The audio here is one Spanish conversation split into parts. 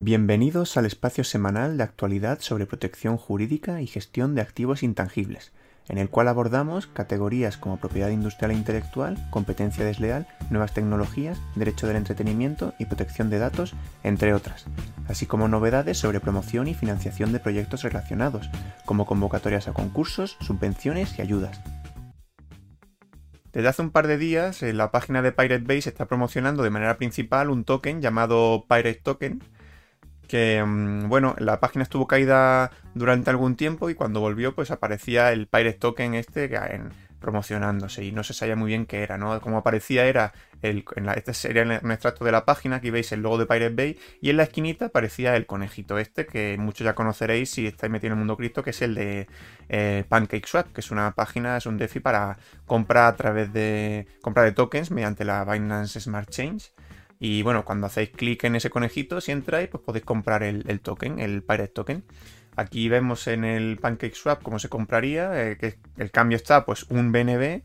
Bienvenidos al espacio semanal de actualidad sobre protección jurídica y gestión de activos intangibles, en el cual abordamos categorías como propiedad industrial e intelectual, competencia desleal, nuevas tecnologías, derecho del entretenimiento y protección de datos, entre otras, así como novedades sobre promoción y financiación de proyectos relacionados, como convocatorias a concursos, subvenciones y ayudas. Desde hace un par de días, en la página de Pirate está promocionando de manera principal un token llamado Pirate Token, que mm, bueno, la página estuvo caída durante algún tiempo y cuando volvió pues aparecía el Pirate Token este en, promocionándose y no se sabía muy bien qué era, ¿no? Como aparecía era, el, en la, este sería un extracto de la página, aquí veis el logo de Pirate Bay y en la esquinita aparecía el conejito este que muchos ya conoceréis si estáis metidos en el mundo cripto, que es el de eh, PancakeSwap, que es una página, es un DeFi para comprar a través de compra de tokens mediante la Binance Smart Change y bueno, cuando hacéis clic en ese conejito, si entráis, pues podéis comprar el, token, el Pirate Token. Aquí vemos en el PancakeSwap cómo se compraría, eh, que el cambio está, pues un BNB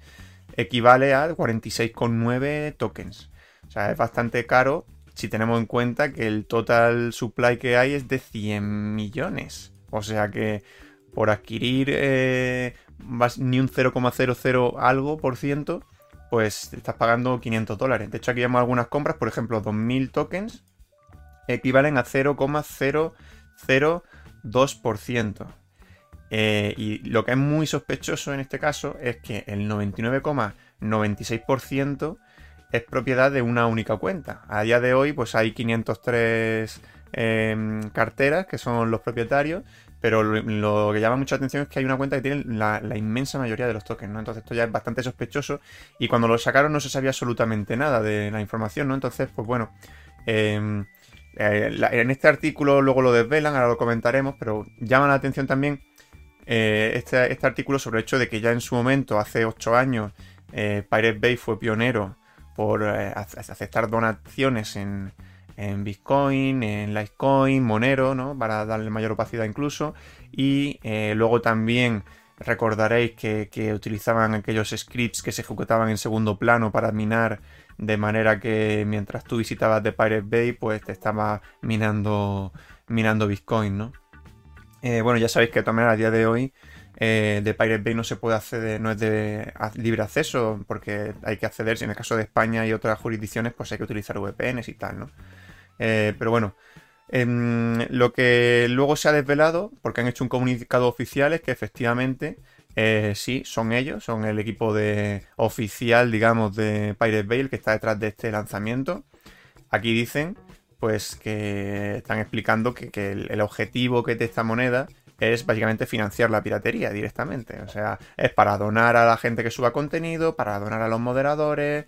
equivale a 46,9 tokens. O sea, es bastante caro si tenemos en cuenta que el total supply que hay es de 100 millones. O sea que por adquirir eh, ni un 0,00 algo por ciento, pues estás pagando 500 dólares. De hecho, aquí vemos algunas compras, por ejemplo, 2000 tokens equivalen a 0,002%. Eh, y lo que es muy sospechoso en este caso es que el 99,96% es propiedad de una única cuenta. A día de hoy, pues hay 503 em, carteras que son los propietarios pero lo, que llama mucha atención es que hay una cuenta que tiene la, inmensa mayoría de los tokens, ¿no? Entonces esto ya es bastante sospechoso y cuando lo sacaron no se sabía absolutamente nada de la información, ¿no? Entonces, pues bueno, em, eh, en este artículo luego lo desvelan, ahora lo comentaremos, pero llama la atención también eh, este, este, artículo sobre el hecho de que ya en su momento, hace 8 años, eh, Pirate Bay fue pionero por aceptar donaciones en en Bitcoin, en Litecoin, Monero, ¿no? Para darle mayor opacidad incluso. Y eh, luego también recordaréis que, utilizaban aquellos scripts que se ejecutaban en segundo plano para minar de manera que mientras tú visitabas The Pirate Bay, pues te estaba minando, minando Bitcoin, ¿no? Eh, bueno, ya sabéis que maneras a día de hoy eh, de Pirate Bay no se puede acceder, no es de libre acceso, porque hay que acceder, si en el caso de España y otras jurisdicciones, pues hay que utilizar VPNs y tal, ¿no? Eh, pero bueno, em, lo que luego se ha desvelado, porque han hecho un comunicado oficial, es que efectivamente eh, sí, son ellos, son el equipo de oficial, digamos, de Pirate Bay, el que está detrás de este lanzamiento. Aquí dicen, pues, que están explicando que, el, el, objetivo que de esta moneda es básicamente financiar la piratería directamente. O sea, es para donar a la gente que suba contenido, para donar a los moderadores,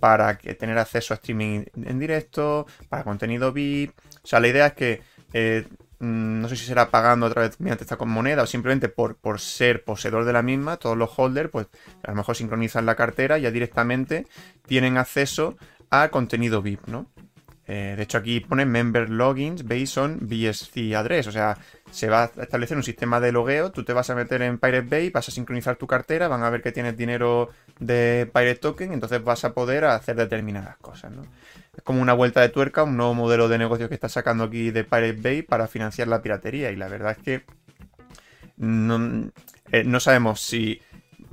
para que, tener acceso a streaming en directo, para contenido VIP. O sea, la idea es que eh, mm, no sé si será pagando otra vez mediante esta moneda o simplemente por, por ser poseedor de la misma, todos los holders, pues a lo mejor sincronizan la cartera y ya directamente tienen acceso a contenido VIP, ¿no? Eh, de hecho, aquí pone Member Logins based on BSC address. O sea, se va a establecer un sistema de logueo. Tú te vas a meter en Pirate Bay, vas a sincronizar tu cartera, van a ver que tienes dinero de Pirate Token, entonces vas a poder hacer determinadas cosas. ¿no? Es como una vuelta de tuerca, un nuevo modelo de negocio que está sacando aquí de Pirate Bay para financiar la piratería. Y la verdad es que no, eh, no sabemos si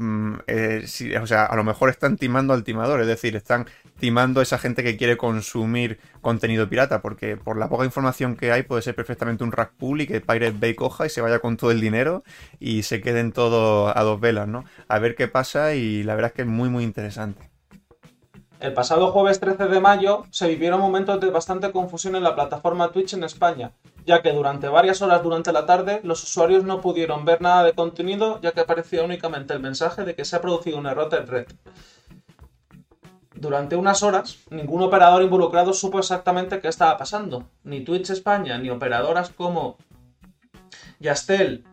Mm, eh, o sea, a lo mejor están timando al timador, es decir, están timando a esa gente que quiere consumir contenido pirata, porque por la poca información que hay puede ser perfectamente un rack pool y que Pirate Bay coja y se vaya con todo el dinero y se queden todo a dos velas, ¿no? A ver qué pasa y la verdad es que es muy muy interesante. El pasado jueves 13 de mayo se vivieron momentos de bastante confusión en la plataforma Twitch en España, ya que durante varias horas durante la tarde los usuarios no pudieron ver nada de contenido ya que aparecía únicamente el mensaje de que se ha producido un error en red. Durante unas horas, ningún operador involucrado supo exactamente qué estaba pasando. Ni Twitch España, ni operadoras como Yastel,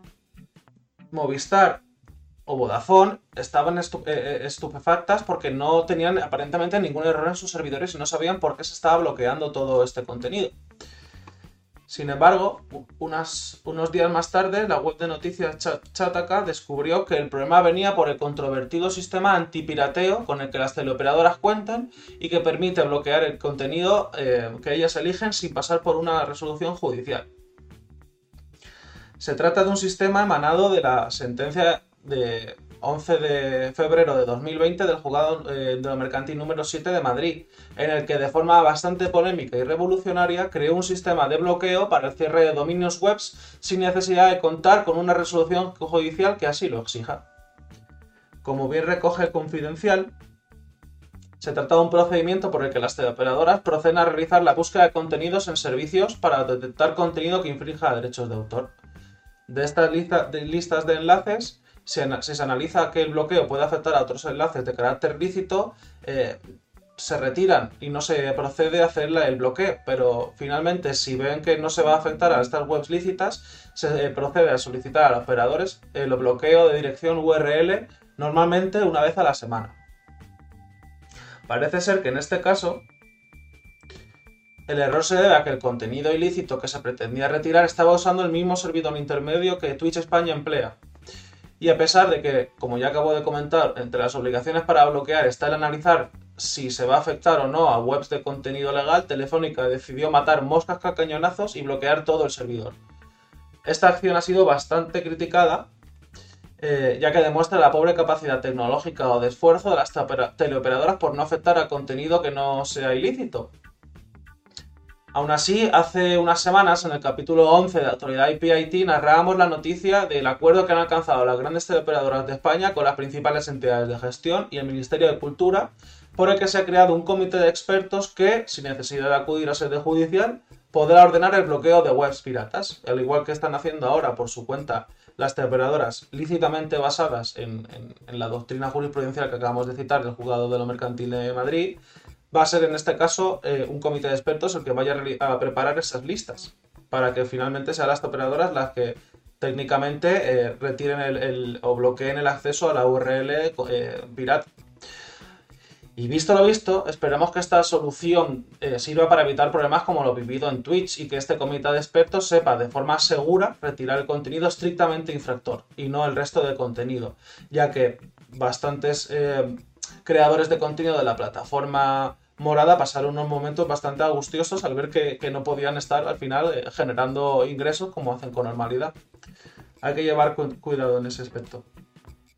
Movistar o Vodafone estaban eh, eh, estupefactas porque no tenían aparentemente ningún error en sus servidores y no sabían por qué se estaba bloqueando todo este contenido. Sin embargo, unos días más tarde, la web de noticias Chataka descubrió que el problema venía por el controvertido sistema antipirateo con el que las teleoperadoras cuentan y que permite bloquear el contenido eh, que ellas eligen sin pasar por una resolución judicial. Se trata de un sistema emanado de la sentencia de 11 de febrero de 2020 del juzgado eh, de lo mercantil número 7 de Madrid, en el que de forma bastante polémica y revolucionaria creó un sistema de bloqueo para el cierre de dominios webs sin necesidad de contar con una resolución judicial que así lo exija. Como bien recoge el confidencial, se trata de un procedimiento por el que las teleoperadoras proceden a realizar la búsqueda de contenidos en servicios para detectar contenido que infrinja derechos de autor. De estas listas de enlaces, si, se analiza que el bloqueo puede afectar a otros enlaces de carácter lícito, eh, se retiran y no se procede a hacer el bloqueo. Pero finalmente, si ven que no se va a afectar a estas webs lícitas, se procede a solicitar a los operadores el bloqueo de dirección URL normalmente una vez a la semana. Parece ser que en este caso el error se debe a que el contenido ilícito que se pretendía retirar estaba usando el mismo servidor intermedio que Twitch España emplea, y a pesar de que, como ya acabo de comentar, entre las obligaciones para bloquear está el analizar si se va a afectar o no a webs de contenido legal, Telefónica decidió matar moscas a cañonazos y bloquear todo el servidor. Esta acción ha sido bastante criticada, eh, ya que demuestra la pobre capacidad tecnológica o de esfuerzo de las teleoperadoras por no afectar a contenido que no sea ilícito. Aún así, hace unas semanas, en el capítulo 11 de Autoridad IPIT, narrábamos la noticia del acuerdo que han alcanzado las grandes teleoperadoras de España con las principales entidades de gestión y el Ministerio de Cultura, por el que se ha creado un comité de expertos que, sin necesidad de acudir a sede judicial, podrá ordenar el bloqueo de webs piratas, al igual que están haciendo ahora por su cuenta las teleoperadoras lícitamente basadas en, en la doctrina jurisprudencial que acabamos de citar del juzgado de lo mercantil de Madrid, va a ser en este caso eh, un comité de expertos el que vaya a, preparar esas listas para que finalmente sean las operadoras las que técnicamente eh, retiren el, o bloqueen el acceso a la URL eh, pirata. Y visto lo visto, esperemos que esta solución sirva para evitar problemas como lo vivido en Twitch y que este comité de expertos sepa de forma segura retirar el contenido estrictamente infractor y no el resto del contenido, ya que bastantes creadores de contenido de la plataforma morada pasaron unos momentos bastante angustiosos al ver que, no podían estar al final eh, generando ingresos como hacen con normalidad. Hay que llevar cuidado en ese aspecto.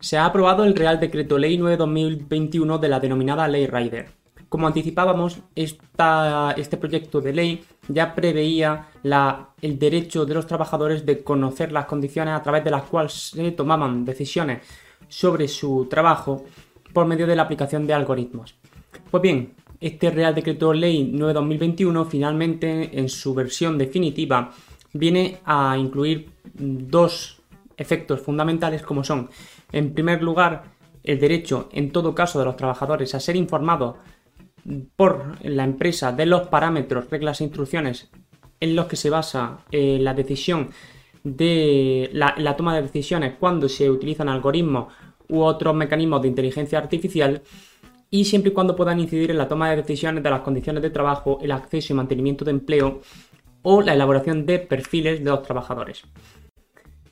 Se ha aprobado el Real Decreto Ley 9-2021 de la denominada Ley Rider. Como anticipábamos, este proyecto de ley ya preveía el derecho de los trabajadores de conocer las condiciones a través de las cuales se tomaban decisiones sobre su trabajo por medio de la aplicación de algoritmos. Pues bien, este Real Decreto Ley 9-2021 finalmente en su versión definitiva viene a incluir dos efectos fundamentales como son, en primer lugar, el derecho en todo caso de los trabajadores a ser informados por la empresa de los parámetros, reglas e instrucciones en los que se basa eh, la decisión de la, toma de decisiones cuando se utilizan algoritmos u otros mecanismos de inteligencia artificial y siempre y cuando puedan incidir en la toma de decisiones de las condiciones de trabajo, el acceso y mantenimiento de empleo o la elaboración de perfiles de los trabajadores.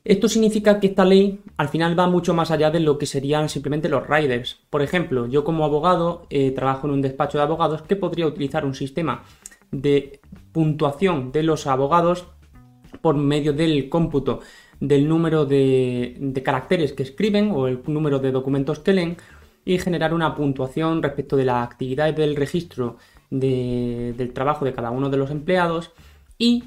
Esto significa que esta ley al final va mucho más allá de lo que serían simplemente los riders. Por ejemplo, yo como abogado eh, trabajo en un despacho de abogados que podría utilizar un sistema de puntuación de los abogados por medio del cómputo del número de, caracteres que escriben o el número de documentos que leen y generar una puntuación respecto de la actividad del registro del trabajo de cada uno de los empleados y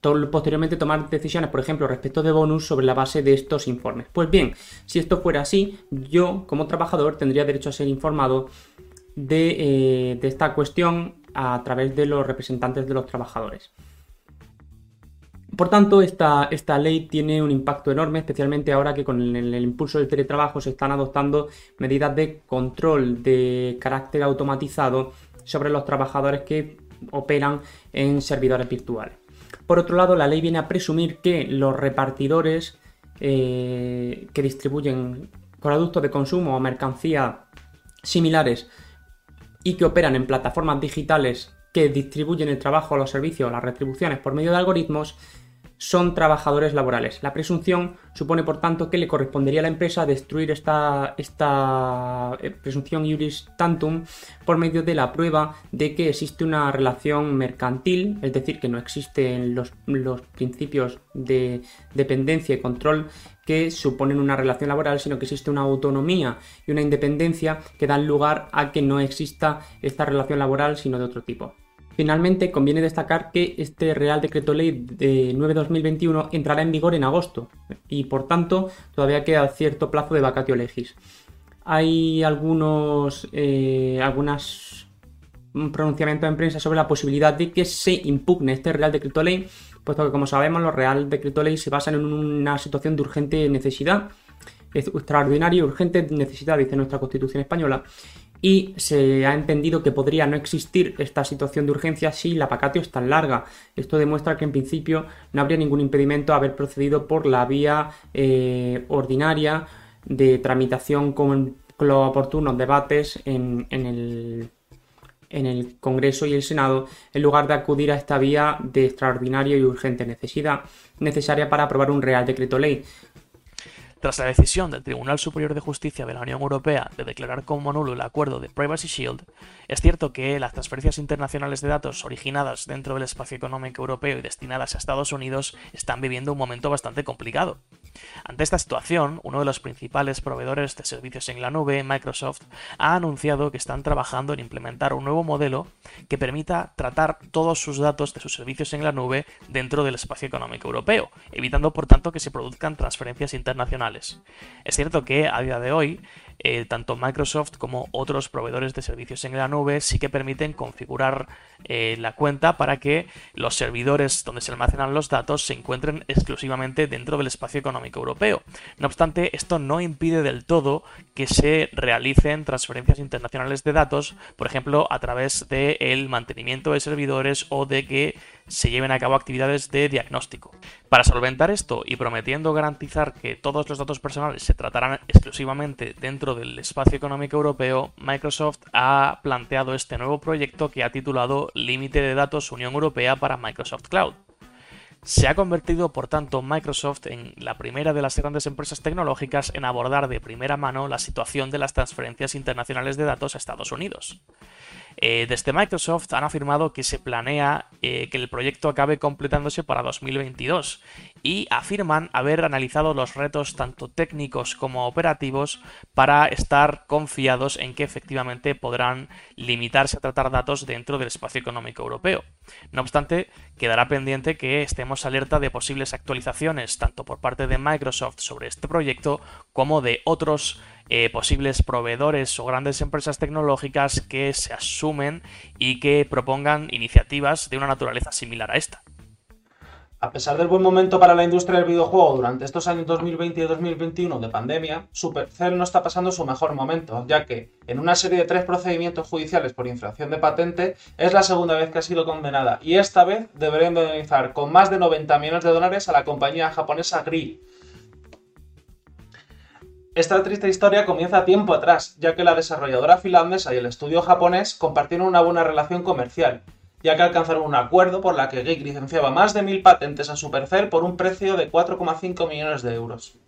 posteriormente tomar decisiones, por ejemplo, respecto de bonus sobre la base de estos informes. Pues bien, si esto fuera así, yo como trabajador tendría derecho a ser informado de eh, esta cuestión a través de los representantes de los trabajadores. Por tanto, esta, esta, ley tiene un impacto enorme, especialmente ahora que con el, impulso del teletrabajo se están adoptando medidas de control de carácter automatizado sobre los trabajadores que operan en servidores virtuales. Por otro lado, la ley viene a presumir que los repartidores eh, que distribuyen productos de consumo o mercancía similares y que operan en plataformas digitales que distribuyen el trabajo, los servicios, las retribuciones por medio de algoritmos, son trabajadores laborales. La presunción supone, por tanto, que le correspondería a la empresa destruir esta, eh, presunción iuris tantum por medio de la prueba de que existe una relación mercantil, es decir, que no existen los, los principios de dependencia y control que suponen una relación laboral, sino que existe una autonomía y una independencia que dan lugar a que no exista esta relación laboral, sino de otro tipo. Finalmente, conviene destacar que este Real Decreto Ley de 9-2021 entrará en vigor en agosto y, por tanto, todavía queda cierto plazo de vacatio legis. Hay algunos, eh, pronunciamientos en prensa sobre la posibilidad de que se impugne este Real Decreto Ley, puesto que, como sabemos, los Real Decreto Ley se basan en una situación de urgente necesidad, extraordinaria y urgente necesidad, dice nuestra Constitución española, y se ha entendido que podría no existir esta situación de urgencia si la vacatio es tan larga. Esto demuestra que en principio no habría ningún impedimento a haber procedido por la vía eh, ordinaria de tramitación con, los oportunos debates en, el, en el Congreso y el Senado, en lugar de acudir a esta vía de extraordinaria y urgente necesidad necesaria para aprobar un real decreto ley. Tras la decisión del Tribunal Superior de Justicia de la Unión Europea de declarar como nulo el acuerdo de Privacy Shield, es cierto que las transferencias internacionales de datos originadas dentro del espacio económico europeo y destinadas a Estados Unidos están viviendo un momento bastante complicado. Ante esta situación, uno de los principales proveedores de servicios en la nube, Microsoft, ha anunciado que están trabajando en implementar un nuevo modelo que permita tratar todos sus datos de sus servicios en la nube dentro del espacio económico europeo, evitando por tanto que se produzcan transferencias internacionales. Es cierto que a día de hoy eh, tanto Microsoft como otros proveedores de servicios en la nube sí que permiten configurar eh, la cuenta para que los servidores donde se almacenan los datos se encuentren exclusivamente dentro del espacio económico europeo. No obstante, esto no impide del todo que se realicen transferencias internacionales de datos, por ejemplo, a través del mantenimiento de servidores o de que se lleven a cabo actividades de diagnóstico. Para solventar esto y prometiendo garantizar que todos los datos personales se tratarán exclusivamente dentro del espacio económico europeo, Microsoft ha planteado este nuevo proyecto que ha titulado Límite de Datos Unión Europea para Microsoft Cloud. Se ha convertido, por tanto, Microsoft en la primera de las grandes empresas tecnológicas en abordar de primera mano la situación de las transferencias internacionales de datos a Estados Unidos. Eh, desde Microsoft han afirmado que se planea eh, que el proyecto acabe completándose para 2022 y afirman haber analizado los retos tanto técnicos como operativos para estar confiados en que efectivamente podrán limitarse a tratar datos dentro del espacio económico europeo. No obstante, quedará pendiente que estemos alerta de posibles actualizaciones tanto por parte de Microsoft sobre este proyecto como de otros eh, posibles proveedores o grandes empresas tecnológicas que se asumen y que propongan iniciativas de una naturaleza similar a esta. A pesar del buen momento para la industria del videojuego durante estos años 2020 y 2021 de pandemia, Supercell no está pasando su mejor momento, ya que, en una serie de tres procedimientos judiciales por infracción de patente, es la segunda vez que ha sido condenada, y esta vez debería indemnizar con más de 90 millones de dólares a la compañía japonesa GRI, esta triste historia comienza tiempo atrás, ya que la desarrolladora finlandesa y el estudio japonés compartieron una buena relación comercial, ya que alcanzaron un acuerdo por la que Geek licenciaba más de mil patentes a Supercell por un precio de 4,5 millones de euros.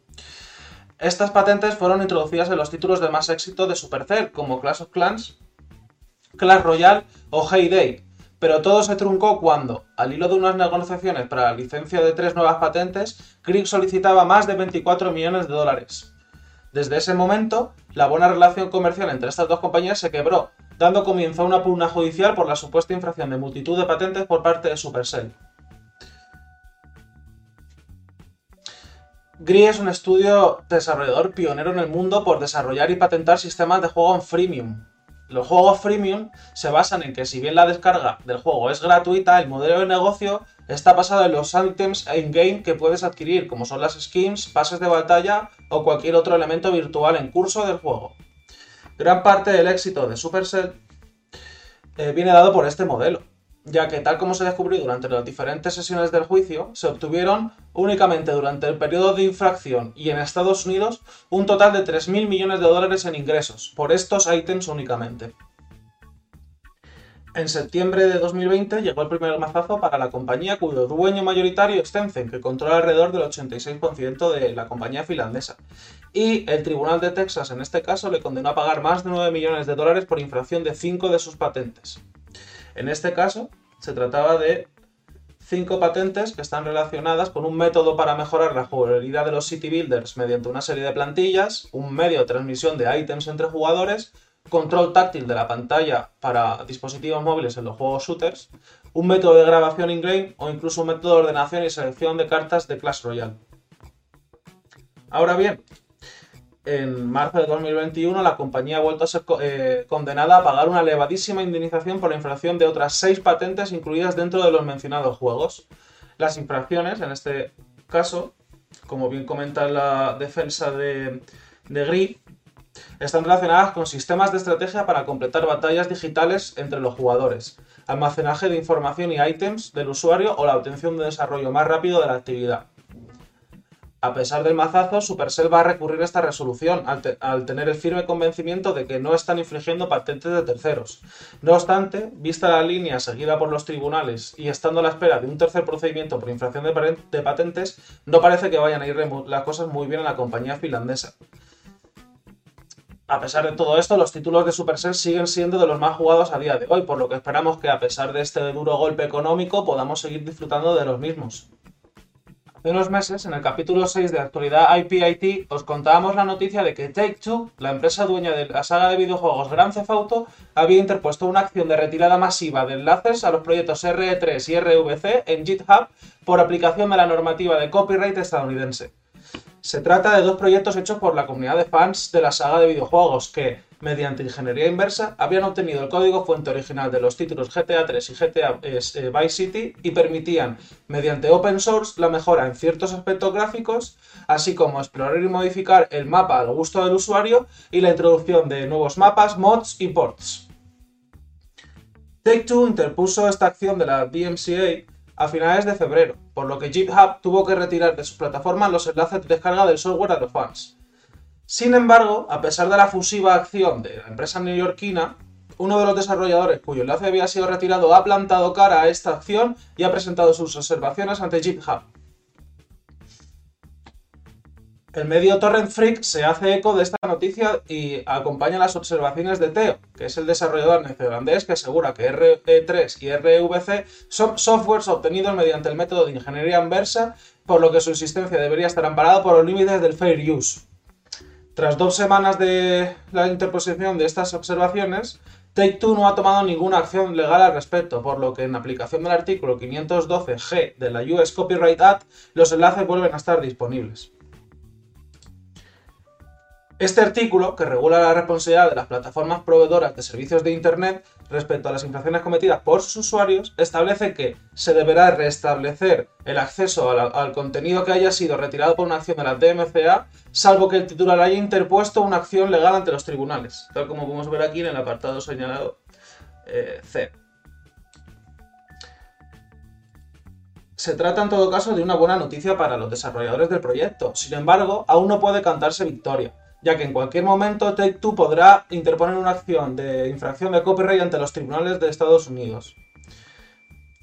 Estas patentes fueron introducidas en los títulos de más éxito de Supercell, como Clash of Clans, Clash Royale o Hey Day, pero todo se truncó cuando, al hilo de unas negociaciones para la licencia de tres nuevas patentes, Geek solicitaba más de 24 millones de dólares. Desde ese momento, la buena relación comercial entre estas dos compañías se quebró, dando comienzo a una pugna judicial por la supuesta infracción de multitud de patentes por parte de Supercell. GRI es un estudio desarrollador pionero en el mundo por desarrollar y patentar sistemas de juego en freemium, los juegos freemium se basan en que si bien la descarga del juego es gratuita, el modelo de negocio está basado en los items in-game que puedes adquirir, como son las skins, pases de batalla o cualquier otro elemento virtual en curso del juego. Gran parte del éxito de Supercell eh, viene dado por este modelo ya que tal como se descubrió durante las diferentes sesiones del juicio, se obtuvieron únicamente durante el periodo de infracción y en Estados Unidos un total de 3.000 millones de dólares en ingresos, por estos ítems únicamente. En septiembre de 2020 llegó el primer mazazo para la compañía cuyo dueño mayoritario es Tencent, que controla alrededor del 86% de la compañía finlandesa. Y el Tribunal de Texas en este caso le condenó a pagar más de 9 millones de dólares por infracción de 5 de sus patentes. En este caso se trataba de 5 patentes que están relacionadas con un método para mejorar la jugabilidad de los city builders mediante una serie de plantillas, un medio de transmisión de ítems entre jugadores, control táctil de la pantalla para dispositivos móviles en los juegos shooters, un método de grabación in-game o incluso un método de ordenación y selección de cartas de Clash Royale. Ahora bien, en marzo de 2021 la compañía ha vuelto a ser eh, condenada a pagar una elevadísima indemnización por la infracción de otras seis patentes incluidas dentro de los mencionados juegos. Las infracciones, en este caso, como bien comenta la defensa de, de Gris, están relacionadas con sistemas de estrategia para completar batallas digitales entre los jugadores, almacenaje de información y ítems del usuario o la obtención de desarrollo más rápido de la actividad. A pesar del mazazo, Supercell va a recurrir a esta resolución al, tener el firme convencimiento de que no están infringiendo patentes de terceros. No obstante, vista la línea seguida por los tribunales y estando a la espera de un tercer procedimiento por infracción de, de patentes, no parece que vayan a ir las cosas muy bien en la compañía finlandesa. A pesar de todo esto, los títulos de Supercell siguen siendo de los más jugados a día de hoy, por lo que esperamos que a pesar de este duro golpe económico podamos seguir disfrutando de los mismos. Hace unos meses, en el capítulo 6 de Actualidad IPIT, os contábamos la noticia de que Take-Two, la empresa dueña de la saga de videojuegos Grand Theft Auto, había interpuesto una acción de retirada masiva de enlaces a los proyectos RE3 y RVC en GitHub por aplicación de la normativa de copyright estadounidense. Se trata de dos proyectos hechos por la comunidad de fans de la saga de videojuegos que, mediante ingeniería inversa, habían obtenido el código fuente original de los títulos GTA 3 y GTA eh, Vice City y permitían, mediante open source, la mejora en ciertos aspectos gráficos, así como explorar y modificar el mapa al gusto del usuario y la introducción de nuevos mapas, mods y ports. Take-Two interpuso esta acción de la DMCA a finales de febrero, por lo que GitHub tuvo que retirar de su plataforma los enlaces de descarga del software a los fans. Sin embargo, a pesar de la fusiva acción de la empresa neoyorquina, uno de los desarrolladores cuyo enlace había sido retirado ha plantado cara a esta acción y ha presentado sus observaciones ante GitHub. El medio Torrent Freak se hace eco de esta noticia y acompaña las observaciones de Teo, que es el desarrollador neozelandés que asegura que RE3 y RVC son softwares obtenidos mediante el método de ingeniería inversa, por lo que su existencia debería estar amparada por los límites del fair use. Tras dos semanas de la interposición de estas observaciones, Take-Two no ha tomado ninguna acción legal al respecto, por lo que en aplicación del artículo 512G de la US Copyright Act, los enlaces vuelven a estar disponibles. Este artículo, que regula la responsabilidad de las plataformas proveedoras de servicios de Internet respecto a las infracciones cometidas por sus usuarios, establece que se deberá restablecer el acceso al, contenido que haya sido retirado por una acción de la DMCA, salvo que el titular haya interpuesto una acción legal ante los tribunales, tal como podemos ver aquí en el apartado señalado eh, C. Se trata en todo caso de una buena noticia para los desarrolladores del proyecto, sin embargo, aún no puede cantarse victoria ya que en cualquier momento Take-Two podrá interponer una acción de infracción de copyright ante los tribunales de Estados Unidos.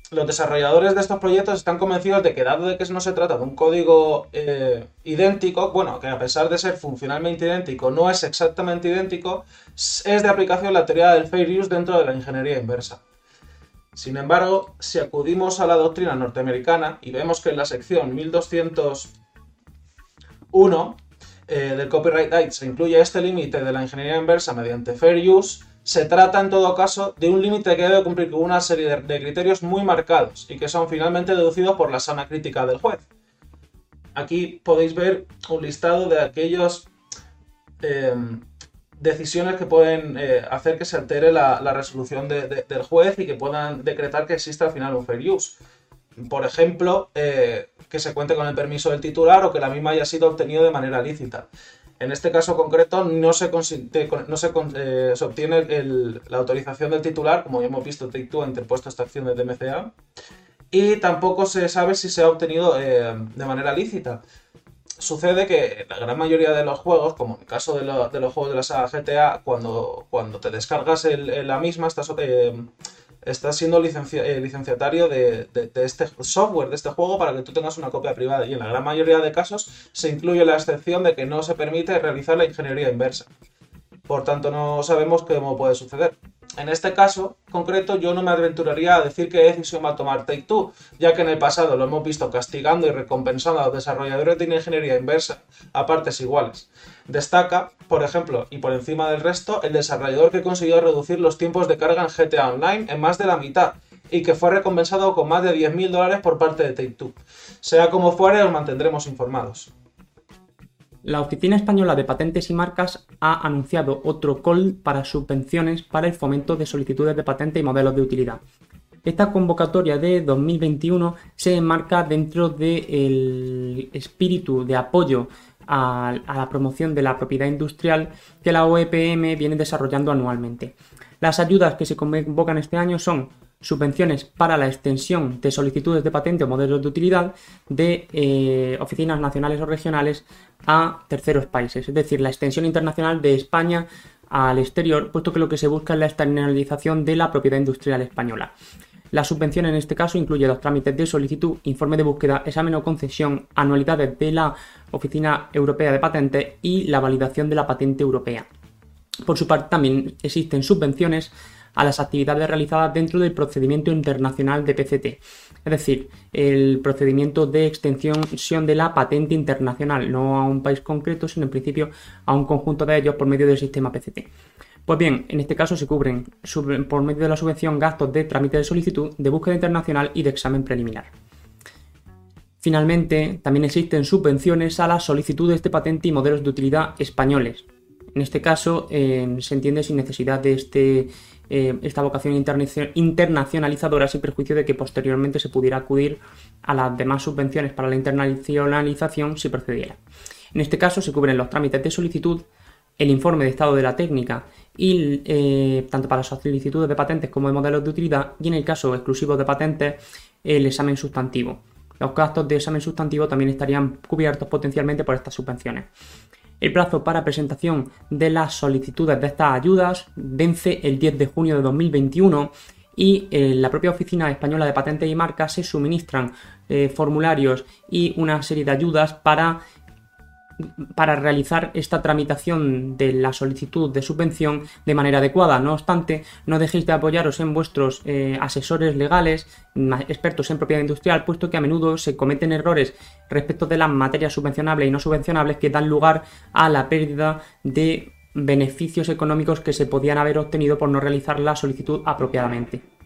Los desarrolladores de estos proyectos están convencidos de que dado de que no se trata de un código eh, idéntico, bueno, que a pesar de ser funcionalmente idéntico, no es exactamente idéntico, es de aplicación la teoría del fair use dentro de la ingeniería inversa. Sin embargo, si acudimos a la doctrina norteamericana y vemos que en la sección 1201 eh, del Copyright Act se incluye este límite de la ingeniería inversa mediante Fair Use, se trata en todo caso de un límite que debe cumplir con una serie de, criterios muy marcados y que son finalmente deducidos por la sana crítica del juez. Aquí podéis ver un listado de aquellas em, decisiones que pueden eh, hacer que se altere la, resolución del juez y que puedan decretar que exista al final un fair use. Por ejemplo, eh, que se cuente con el permiso del titular o que la misma haya sido obtenida de manera lícita. En este caso concreto no se, no se, eh, obtiene la autorización del titular, como ya hemos visto, Take-Two ha interpuesto esta acción de DMCA, y tampoco se sabe si se ha obtenido eh, de manera lícita. Sucede que la gran mayoría de los juegos, como en el caso de, los juegos de la saga GTA, cuando, cuando te descargas la misma, estás, estás siendo eh, licenciatario de, este software, de este juego, para que tú tengas una copia privada. Y en la gran mayoría de casos se incluye la excepción de que no se permite realizar la ingeniería inversa. Por tanto, no sabemos cómo puede suceder. En este caso concreto, yo no me aventuraría a decir qué decisión va a tomar Take-Two, ya que en el pasado lo hemos visto castigando y recompensando a los desarrolladores de ingeniería inversa a partes iguales. Destaca, por ejemplo, y por encima del resto, el desarrollador que consiguió reducir los tiempos de carga en GTA Online en más de la mitad y que fue recompensado con más de 10.000 dólares por parte de Take-Two. Sea como fuere, os mantendremos informados. La Oficina Española de Patentes y Marcas ha anunciado otro call para subvenciones para el fomento de solicitudes de patente y modelos de utilidad. Esta convocatoria de 2021 se enmarca dentro del espíritu de apoyo a, la promoción de la propiedad industrial que la OEPM viene desarrollando anualmente. Las ayudas que se convocan este año son subvenciones para la extensión de solicitudes de patente o modelos de utilidad de eh, oficinas nacionales o regionales a terceros países, es decir, la extensión internacional de España al exterior, puesto que lo que se busca es la externalización de la propiedad industrial española. La subvención en este caso incluye los trámites de solicitud, informe de búsqueda, examen o concesión, anualidades de la Oficina Europea de Patentes y la validación de la patente europea. Por su parte, también existen subvenciones a las actividades realizadas dentro del procedimiento internacional de PCT, es decir, el procedimiento de extensión de la patente internacional, no a un país concreto, sino en principio a un conjunto de ellos por medio del sistema PCT. Pues bien, en este caso se cubren por medio de la subvención gastos de trámite de solicitud, de búsqueda internacional y de examen preliminar. Finalmente, también existen subvenciones a las solicitudes de patente y modelos de utilidad españoles. En este caso, eh, se entiende sin necesidad de este eh, esta vocación internacionalizadora sin perjuicio de que posteriormente se pudiera acudir a las demás subvenciones para la internacionalización si procediera. En este caso se cubren los trámites de solicitud, el informe de estado de la técnica y eh, tanto para solicitudes de patentes como de modelos de utilidad y en el caso exclusivo de patentes el examen sustantivo. Los gastos de examen sustantivo también estarían cubiertos potencialmente por estas subvenciones. El plazo para presentación de las solicitudes de estas ayudas vence el 10 de junio de 2021 y eh, la propia Oficina Española de Patentes y Marcas se suministran eh, formularios y una serie de ayudas para para realizar esta tramitación de la solicitud de subvención de manera adecuada. No obstante, no dejéis de apoyaros en vuestros eh, asesores legales, expertos en propiedad industrial, puesto que a menudo se cometen errores respecto de las materias subvencionables y no subvencionables que dan lugar a la pérdida de beneficios económicos que se podían haber obtenido por no realizar la solicitud apropiadamente.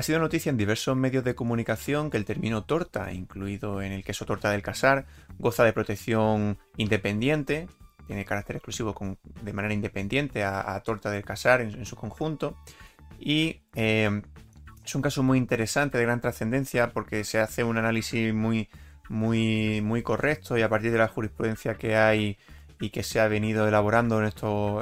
Ha sido noticia en diversos medios de comunicación que el término torta, incluido en el queso torta del casar, goza de protección independiente, tiene carácter exclusivo de manera independiente a, torta del casar en, su conjunto, y eh, es un caso muy interesante, de gran trascendencia, porque se hace un análisis muy, muy, muy correcto y a partir de la jurisprudencia que hay y que se ha venido elaborando en,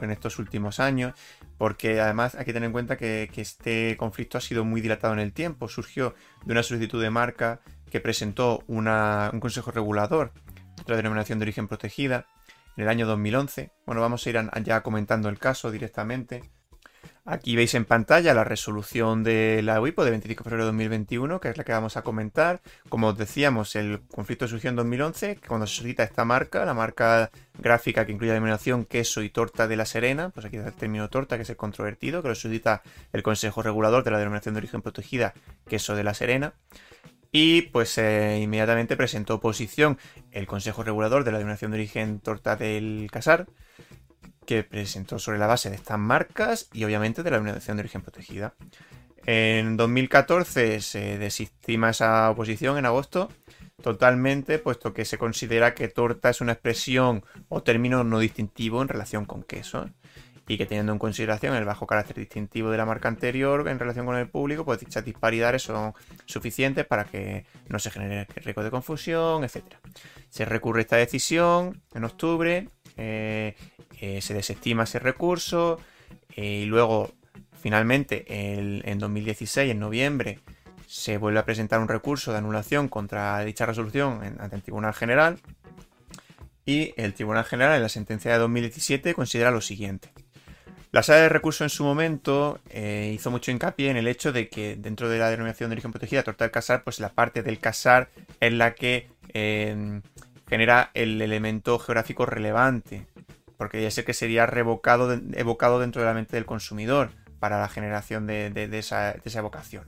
en estos últimos años, porque además hay que tener en cuenta que, este conflicto ha sido muy dilatado en el tiempo. Surgió de una solicitud de marca que presentó un consejo regulador, otra denominación de origen protegida, en el año 2011. Bueno, vamos a ir ya comentando el caso directamente. Aquí veis en pantalla la resolución de la UIPO de 25 de febrero de 2021, que es la que vamos a comentar. Como os decíamos, el conflicto surgió en 2011, cuando se solicita esta marca, la marca gráfica que incluye la denominación queso y torta de la Serena, pues aquí está el término torta, que es el controvertido, que lo solicita el Consejo Regulador de la denominación de origen protegida, queso de la Serena. Y pues eh, inmediatamente presentó oposición el Consejo Regulador de la denominación de origen torta del Casar que presentó sobre la base de estas marcas y obviamente de la denominación de origen protegida. En 2014 se desestima esa oposición en agosto totalmente, puesto que se considera que torta es una expresión o término no distintivo en relación con queso y que teniendo en consideración el bajo carácter distintivo de la marca anterior en relación con el público, pues dichas disparidades son suficientes para que no se genere riesgo de confusión, etc. Se recurre esta decisión en octubre eh, eh, se desestima ese recurso eh, y luego finalmente en 2016, en noviembre, se vuelve a presentar un recurso de anulación contra dicha resolución ante el Tribunal General y el Tribunal General en la sentencia de 2017 considera lo siguiente. La sala de recursos en su momento hizo mucho hincapié en el hecho de que dentro de la denominación de origen protegida, torta del casar, pues la parte del casar es la que genera el elemento geográfico relevante, porque ya sé que sería revocado, evocado dentro de la mente del consumidor para la generación de, esa, evocación.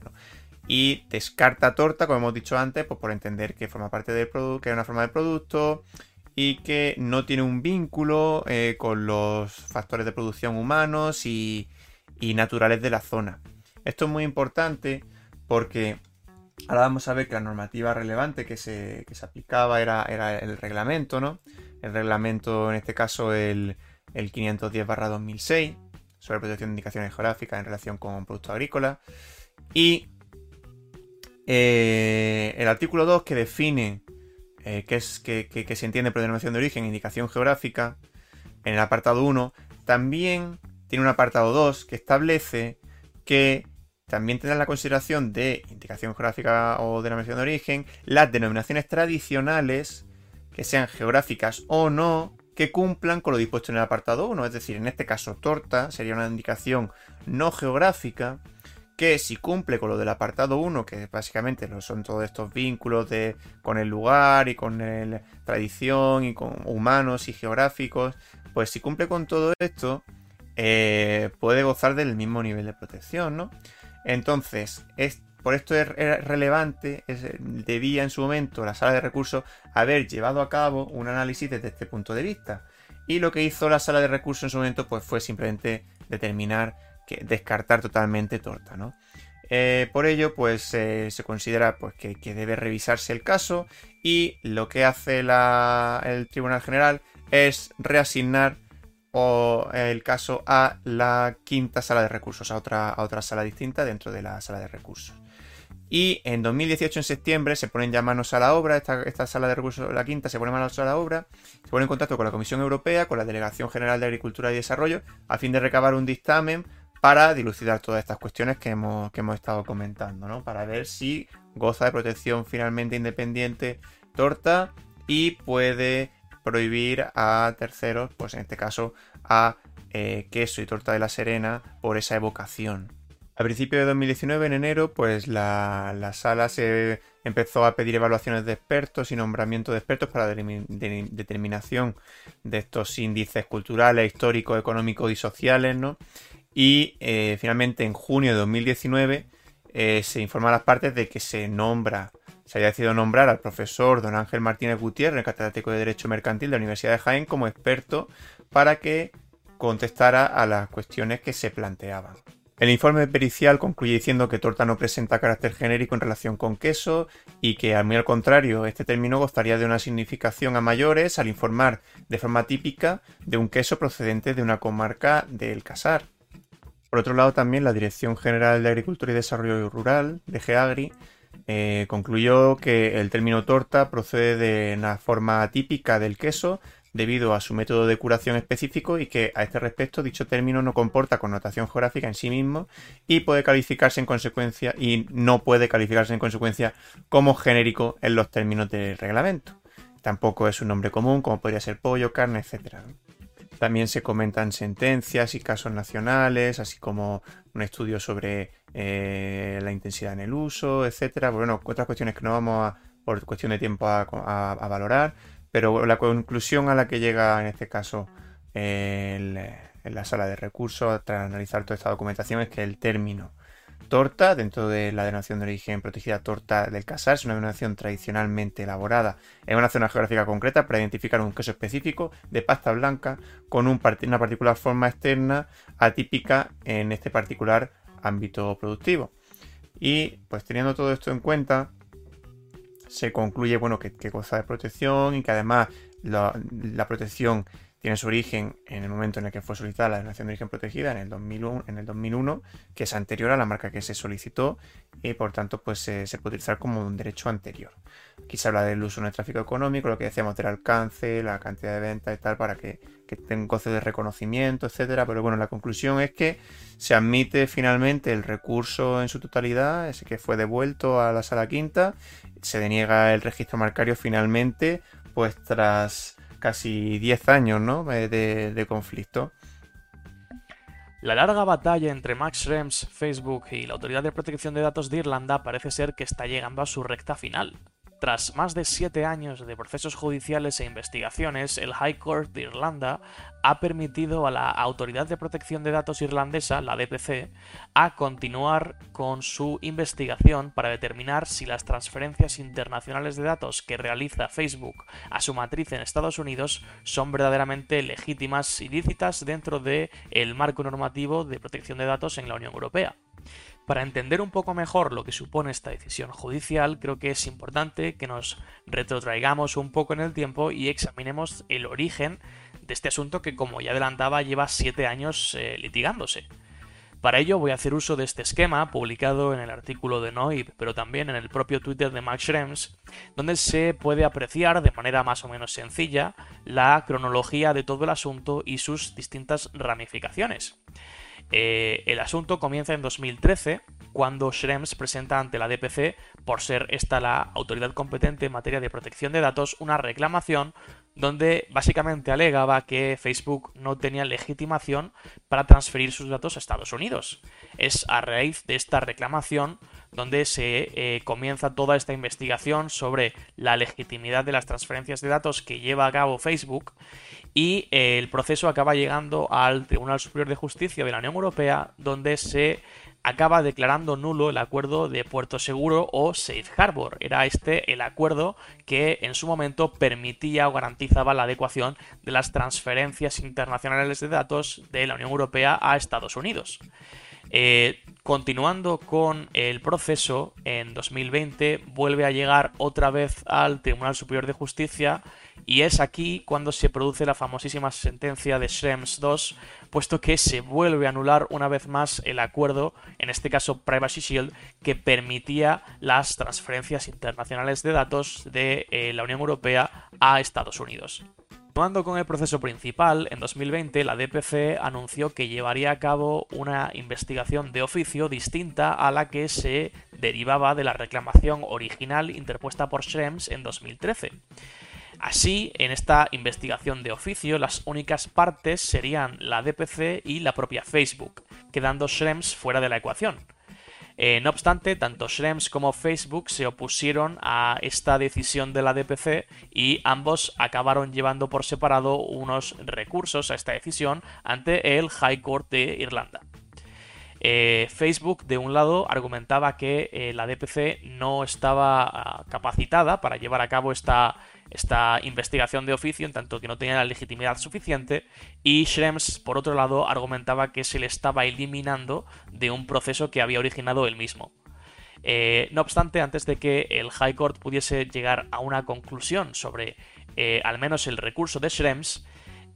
Y descarta torta, como hemos dicho antes, pues por entender que forma parte del producto, que es una forma de producto, y que no tiene un vínculo eh, con los factores de producción humanos y, naturales de la zona. Esto es muy importante porque ahora vamos a ver que la normativa relevante que se, aplicaba era, era, el reglamento, ¿no? El reglamento, en este caso, el, el 510-2006, sobre protección de indicaciones geográficas en relación con productos agrícolas. Y eh, el artículo 2 que define eh, que, es, que, se entiende por denominación de origen, indicación geográfica, en el apartado 1, también tiene un apartado 2 que establece que también tendrá la consideración de indicación geográfica o denominación de origen las denominaciones tradicionales, que sean geográficas o no, que cumplan con lo dispuesto en el apartado 1. Es decir, en este caso, torta sería una indicación no geográfica que si cumple con lo del apartado 1, que básicamente son todos estos vínculos de, con el lugar y con la tradición y con humanos y geográficos, pues si cumple con todo esto, eh, puede gozar del mismo nivel de protección, ¿no? Entonces, es, por esto es relevante, debía en su momento la sala de recursos haber llevado a cabo un análisis desde este punto de vista. Y lo que hizo la sala de recursos en su momento pues, fue simplemente determinar descartar totalmente torta, ¿no? Eh, por ello, pues eh, se considera pues, que, debe revisarse el caso y lo que hace el Tribunal General es reasignar el caso a la quinta sala de recursos, a otra, a otra sala distinta dentro de la sala de recursos. Y en 2018, en septiembre, se ponen ya manos a la obra, esta, esta, sala de recursos, la quinta, se pone manos a la obra, se pone en contacto con la Comisión Europea, con la Delegación General de Agricultura y Desarrollo, a fin de recabar un dictamen para dilucidar todas estas cuestiones que hemos, que hemos estado comentando, ¿no? Para ver si goza de protección finalmente independiente torta y puede prohibir a terceros, pues en este caso a eh, queso y torta de la Serena por esa evocación. A principios de 2019, en enero, pues la, la, sala se empezó a pedir evaluaciones de expertos y nombramiento de expertos para la determinación de estos índices culturales, históricos, económicos y sociales, ¿no? Y eh, finalmente en junio de 2019 eh, se informa a las partes de que se nombra, se haya decidido nombrar al profesor don Ángel Martínez Gutiérrez, catedrático de Derecho Mercantil de la Universidad de Jaén, como experto para que contestara a las cuestiones que se planteaban. El informe pericial concluye diciendo que torta no presenta carácter genérico en relación con queso y que, muy al contrario, este término gozaría de una significación a mayores al informar de forma típica de un queso procedente de una comarca del Casar. Por otro lado, también la Dirección General de Agricultura y Desarrollo Rural, de GEAGRI, eh, concluyó que el término torta procede de una forma típica del queso debido a su método de curación específico y que a este respecto dicho término no comporta connotación geográfica en sí mismo y puede calificarse en consecuencia y no puede calificarse en consecuencia como genérico en los términos del reglamento. Tampoco es un nombre común como podría ser pollo, carne, etc. También se comentan sentencias y casos nacionales, así como un estudio sobre eh, la intensidad en el uso, etcétera. Bueno, otras cuestiones que no vamos a, por cuestión de tiempo a, valorar, pero la conclusión a la que llega en este caso en la sala de recursos tras analizar toda esta documentación es que el término torta, dentro de la denominación de origen protegida torta del casar, es una denominación tradicionalmente elaborada en una zona geográfica concreta para identificar un queso específico de pasta blanca con una particular forma externa atípica en este particular ámbito productivo. Y pues teniendo todo esto en cuenta, se concluye bueno, que, goza de protección y que además la, la protección tiene su origen en el momento en el que fue solicitada la denominación de origen protegida en el 2001, en el 2001 que es anterior a la marca que se solicitó y por tanto pues se puede utilizar como un derecho anterior. Aquí se habla del uso en el tráfico económico, lo que decíamos del alcance, la cantidad de ventas y tal para que, que tenga goce de reconocimiento, etcétera. Pero bueno, la conclusión es que se admite finalmente el recurso en su totalidad, ese que fue devuelto a la sala quinta, se deniega el registro marcario finalmente, pues tras casi 10 años ¿no? Eh, de, conflicto. La larga batalla entre Max Schrems, Facebook y la Autoridad de Protección de Datos de Irlanda parece ser que está llegando a su recta final. Tras más de siete años de procesos judiciales e investigaciones, el High Court de Irlanda ha permitido a la Autoridad de Protección de Datos irlandesa, la DPC, a continuar con su investigación para determinar si las transferencias internacionales de datos que realiza Facebook a su matriz en Estados Unidos son verdaderamente legítimas y lícitas dentro del el marco normativo de protección de datos en la Unión Europea. Para entender un poco mejor lo que supone esta decisión judicial, creo que es importante que nos retrotraigamos un poco en el tiempo y examinemos el origen de este asunto que, como ya adelantaba, lleva siete años eh, litigándose. Para ello voy a hacer uso de este esquema publicado en el artículo de Noib, pero también en el propio Twitter de Max Schrems, donde se puede apreciar de manera más o menos sencilla la cronología de todo el asunto y sus distintas ramificaciones. Eh, el asunto comienza en 2013, cuando Schrems presenta ante la DPC, por ser esta la autoridad competente en materia de protección de datos, una reclamación donde básicamente alegaba que Facebook no tenía legitimación para transferir sus datos a Estados Unidos. Es a raíz de esta reclamación donde se eh, comienza toda esta investigación sobre la legitimidad de las transferencias de datos que lleva a cabo Facebook y eh, el proceso acaba llegando al Tribunal Superior de Justicia de la Unión Europea donde se acaba declarando nulo el acuerdo de Puerto Seguro o Safe Harbor. Era este el acuerdo que en su momento permitía o garantizaba la adecuación de las transferencias internacionales de datos de la Unión Europea a Estados Unidos. Eh, continuando con el proceso, en 2020 vuelve a llegar otra vez al Tribunal Superior de Justicia y es aquí cuando se produce la famosísima sentencia de Schrems 2, puesto que se vuelve a anular una vez más el acuerdo, en este caso Privacy Shield, que permitía las transferencias internacionales de datos de eh, la Unión Europea a Estados Unidos. Continuando con el proceso principal, en 2020 la DPC anunció que llevaría a cabo una investigación de oficio distinta a la que se derivaba de la reclamación original interpuesta por Schrems en 2013. Así, en esta investigación de oficio, las únicas partes serían la DPC y la propia Facebook, quedando Schrems fuera de la ecuación. Eh, no obstante, tanto Schrems como Facebook se opusieron a esta decisión de la DPC y ambos acabaron llevando por separado unos recursos a esta decisión ante el High Court de Irlanda. Eh, Facebook, de un lado, argumentaba que eh, la DPC no estaba ah, capacitada para llevar a cabo esta, esta investigación de oficio, en tanto que no tenía la legitimidad suficiente, y Schrems, por otro lado, argumentaba que se le estaba eliminando de un proceso que había originado él mismo. Eh, no obstante, antes de que el High Court pudiese llegar a una conclusión sobre al menos el recurso de Schrems,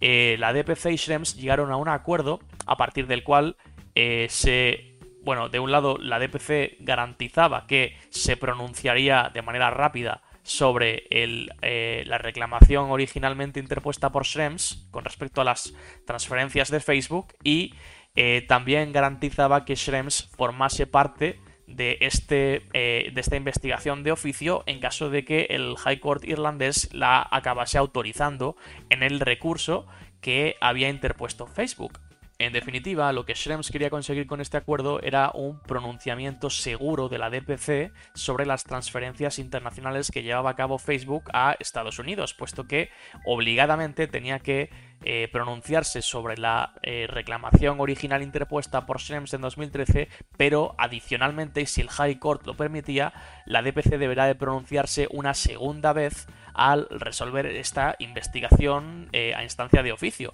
la DPC y Schrems llegaron a un acuerdo a partir del cual eh, se bueno, de un lado la DPC garantizaba que se pronunciaría de manera rápida sobre eh, la reclamación originalmente interpuesta por Schrems con respecto a las transferencias de Facebook y eh, también garantizaba que Schrems formase parte de, este, de esta investigación de oficio en caso de que el High Court irlandés la acabase autorizando en el recurso que había interpuesto Facebook. En definitiva, lo que Schrems quería conseguir con este acuerdo era un pronunciamiento seguro de la DPC sobre las transferencias internacionales que llevaba a cabo Facebook a Estados Unidos, puesto que obligadamente tenía que eh, pronunciarse sobre la eh, reclamación original interpuesta por Schrems en 2013, pero adicionalmente, si el High Court lo permitía, la DPC deberá de pronunciarse una segunda vez al resolver esta investigación eh, a instancia de oficio.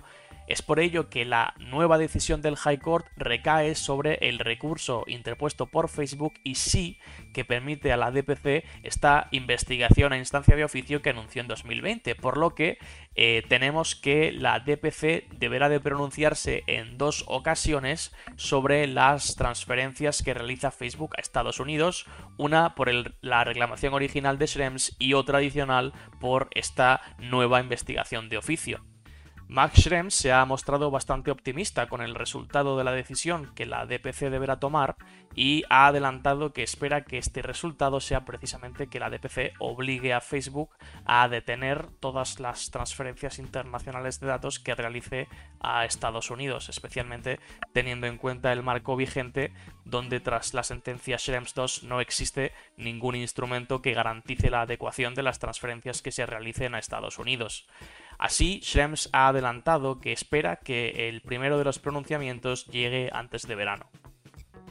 Es por ello que la nueva decisión del High Court recae sobre el recurso interpuesto por Facebook y sí que permite a la DPC esta investigación a instancia de oficio que anunció en 2020, por lo que eh, tenemos que la DPC deberá de pronunciarse en dos ocasiones sobre las transferencias que realiza Facebook a Estados Unidos, una por la reclamación original de Schrems y otra adicional por esta nueva investigación de oficio. Max Schrems se ha mostrado bastante optimista con el resultado de la decisión que la DPC deberá tomar y ha adelantado que espera que este resultado sea precisamente que la DPC obligue a Facebook a detener todas las transferencias internacionales de datos que realice a Estados Unidos, especialmente teniendo en cuenta el marco vigente donde tras la sentencia Schrems 2 no existe ningún instrumento que garantice la adecuación de las transferencias que se realicen a Estados Unidos. Así, Schrems ha adelantado que espera que el primero de los pronunciamientos llegue antes de verano.